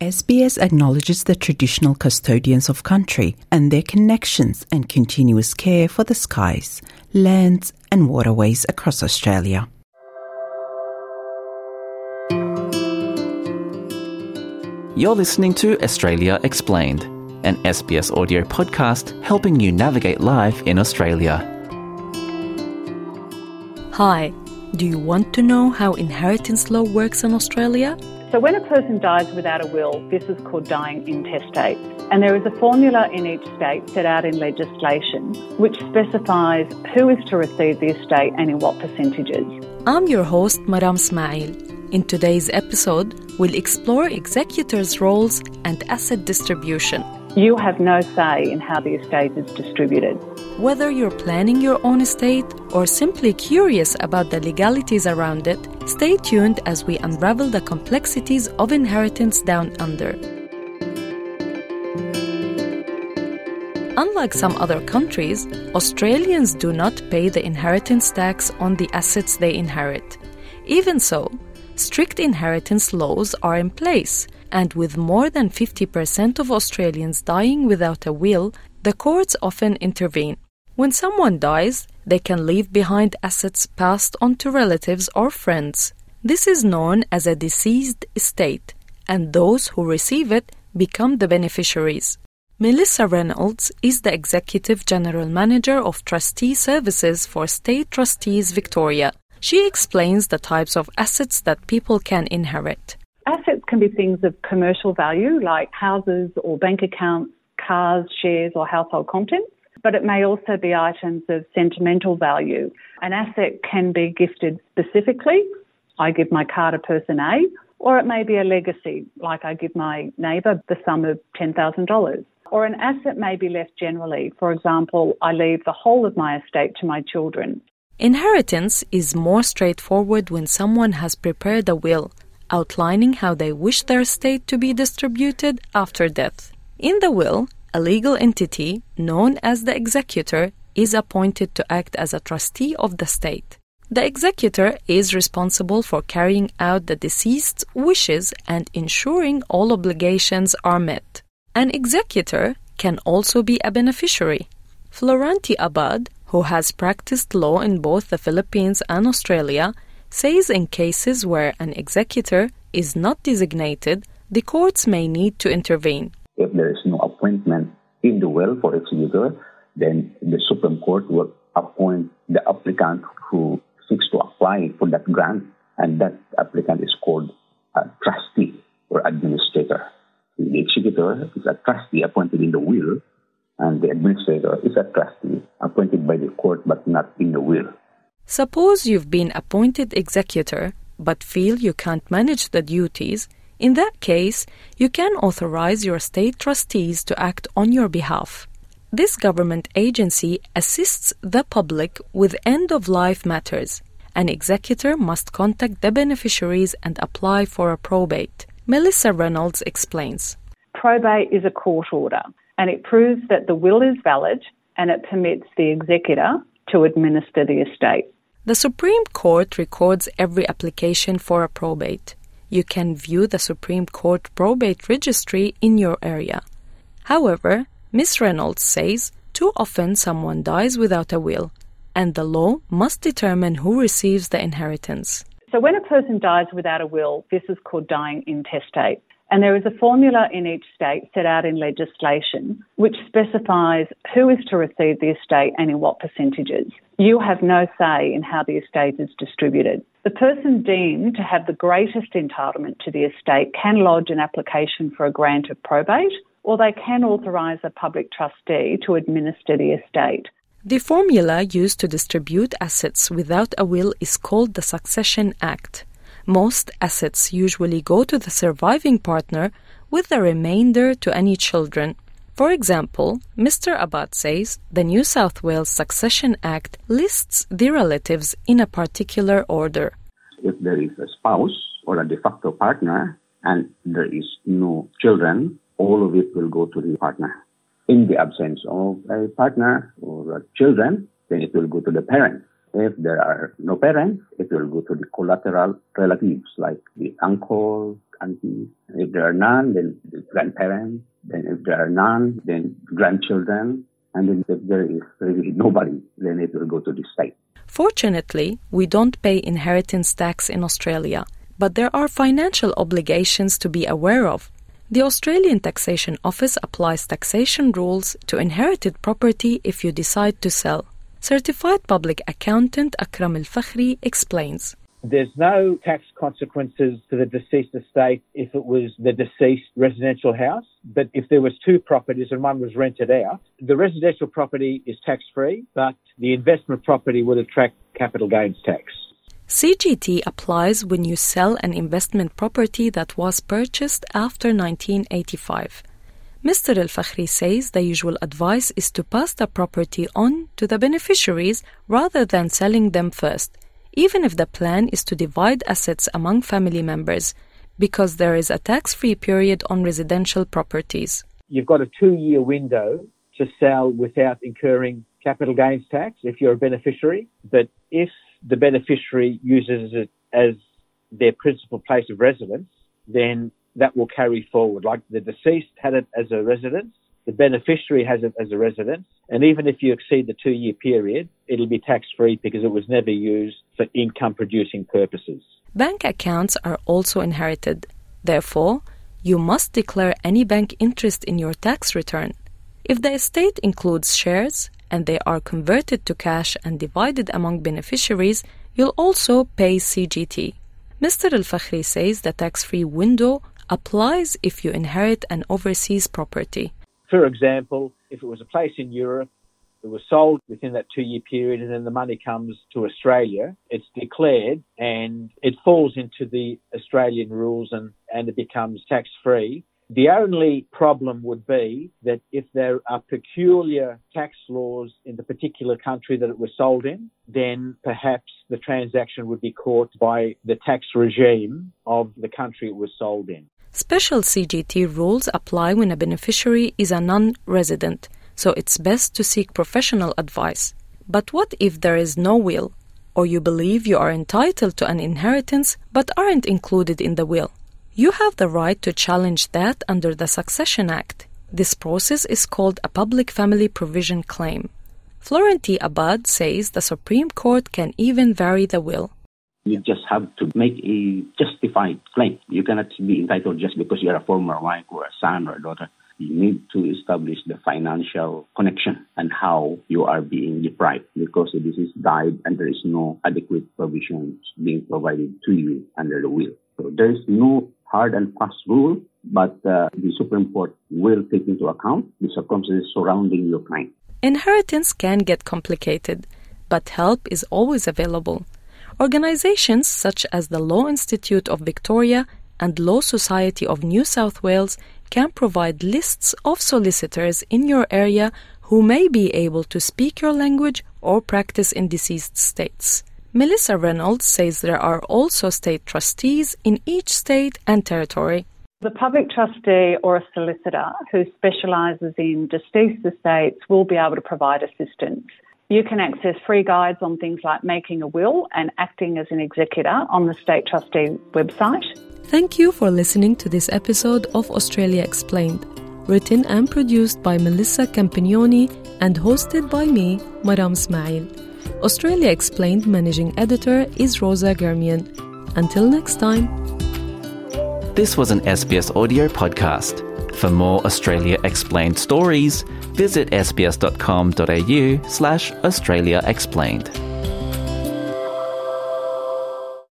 SBS acknowledges the traditional custodians of country and their connections and continuous care for the skies, lands, and waterways across Australia. You're listening to Australia Explained, an SBS audio podcast helping you navigate life in Australia. Hi, do you want to know how inheritance law works in Australia? So, when a person dies without a will, this is called dying intestate. And there is a formula in each state set out in legislation which specifies who is to receive the estate and in what percentages. I'm your host, Maram Ismail. In today's episode, we'll explore executors' roles and asset distribution. You have no say in how the estate is distributed. Whether you're planning your own estate or simply curious about the legalities around it, stay tuned as we unravel the complexities of inheritance down under. Unlike some other countries, Australians do not pay the inheritance tax on the assets they inherit. Even so, strict inheritance laws are in place, and with more than 50% of Australians dying without a will, the courts often intervene. When someone dies, they can leave behind assets passed on to relatives or friends. This is known as a deceased estate, and those who receive it become the beneficiaries. Melissa Reynolds is the Executive General Manager of Trustee Services for State Trustees Victoria. She explains the types of assets that people can inherit. Assets can be things of commercial value, like houses or bank accounts, cars, shares, or household contents. But it may also be items of sentimental value. An asset can be gifted specifically. I give my car to person A, or it may be a legacy, like I give my neighbour the sum of $10,000. Or an asset may be left generally. For example, I leave the whole of my estate to my children. Inheritance is more straightforward when someone has prepared a will, outlining how they wish their estate to be distributed after death. In the will, a legal entity, known as the executor, is appointed to act as a trustee of the state. The executor is responsible for carrying out the deceased's wishes and ensuring all obligations are met. An executor can also be a beneficiary. Florante Abad, who has practiced law in both the Philippines and Australia, says in cases where an executor is not designated, the courts may need to intervene. If there is no appointment in the will for executor, then the Supreme Court will appoint the applicant who seeks to apply for that grant, and that applicant is called a trustee or administrator. The executor is a trustee appointed in the will, and the administrator is a trustee appointed by the court but not in the will. Suppose you've been appointed executor but feel you can't manage the duties. In that case, you can authorize your state trustees to act on your behalf. This government agency assists the public with end of life matters. An executor must contact the beneficiaries and apply for a probate. Melissa Reynolds explains. Probate is a court order and it proves that the will is valid and it permits the executor to administer the estate. The Supreme Court records every application for a probate. You can view the Supreme Court probate registry in your area. However, Ms. Reynolds says too often someone dies without a will, and the law must determine who receives the inheritance. So, when a person dies without a will, this is called dying intestate. And there is a formula in each state set out in legislation which specifies who is to receive the estate and in what percentages. You have no say in how the estate is distributed. The person deemed to have the greatest entitlement to the estate can lodge an application for a grant of probate or they can authorise a public trustee to administer the estate. The formula used to distribute assets without a will is called the Succession Act. Most assets usually go to the surviving partner with the remainder to any children. For example, Mr. Abad says the New South Wales Succession Act lists the relatives in a particular order. If there is a spouse or a de facto partner and there is no children, all of it will go to the partner. In the absence of a partner or children, then it will go to the parent. If there are no parents, it will go to the collateral relatives like the uncle, aunties. If there are none, then the grandparents. Then if there are none, then grandchildren. And then if there is really nobody, then it will go to the state. Fortunately, we don't pay inheritance tax in Australia, but there are financial obligations to be aware of. The Australian Taxation Office applies taxation rules to inherited property if you decide to sell. Certified Public Accountant Akram Al Fakhri explains. There's no tax consequences to the deceased estate if it was the deceased residential house, but if there was two properties and one was rented out, the residential property is tax free, but the investment property would attract capital gains tax. CGT applies when you sell an investment property that was purchased after 1985. Mr. Al Fakhri says the usual advice is to pass the property on to the beneficiaries rather than selling them first even if the plan is to divide assets among family members, because there is a tax free period on residential properties. You've got a two year window to sell without incurring capital gains tax if you're a beneficiary. But if the beneficiary uses it as their principal place of residence, then that will carry forward. Like the deceased had it as a residence, the beneficiary has it as a residence, and even if you exceed the two year period, it'll be tax free because it was never used for income producing purposes. Bank accounts are also inherited. Therefore, you must declare any bank interest in your tax return. If the estate includes shares and they are converted to cash and divided among beneficiaries, you'll also pay CGT. Mr. Al Fakhri says the tax free window applies if you inherit an overseas property. For example, if it was a place in Europe, it was sold within that two year period and then the money comes to Australia, it's declared and it falls into the Australian rules and, and it becomes tax free. The only problem would be that if there are peculiar tax laws in the particular country that it was sold in, then perhaps the transaction would be caught by the tax regime of the country it was sold in. Special CGT rules apply when a beneficiary is a non resident, so it's best to seek professional advice. But what if there is no will, or you believe you are entitled to an inheritance but aren't included in the will? You have the right to challenge that under the Succession Act. This process is called a public family provision claim. Florante Abad says the Supreme Court can even vary the will. You just have to make a justified claim. You cannot be entitled just because you're a former wife or a son or a daughter. You need to establish the financial connection and how you are being deprived because this is died and there is no adequate provisions being provided to you under the will. So there is no hard and fast rule, but uh, the Supreme Court will take into account the circumstances surrounding your claim. Inheritance can get complicated, but help is always available. Organizations such as the Law Institute of Victoria and Law Society of New South Wales can provide lists of solicitors in your area who may be able to speak your language or practice in deceased states. Melissa Reynolds says there are also state trustees in each state and territory. The public trustee or a solicitor who specialises in deceased estates will be able to provide assistance. You can access free guides on things like making a will and acting as an executor on the State Trustee website. Thank you for listening to this episode of Australia Explained, written and produced by Melissa Compagnoni and hosted by me, Maram Ismail. Australia Explained managing editor is Rosa Germian. Until next time. This was an SBS audio podcast. For more Australia Explained stories, visit sbs.com.au slash Australia Explained.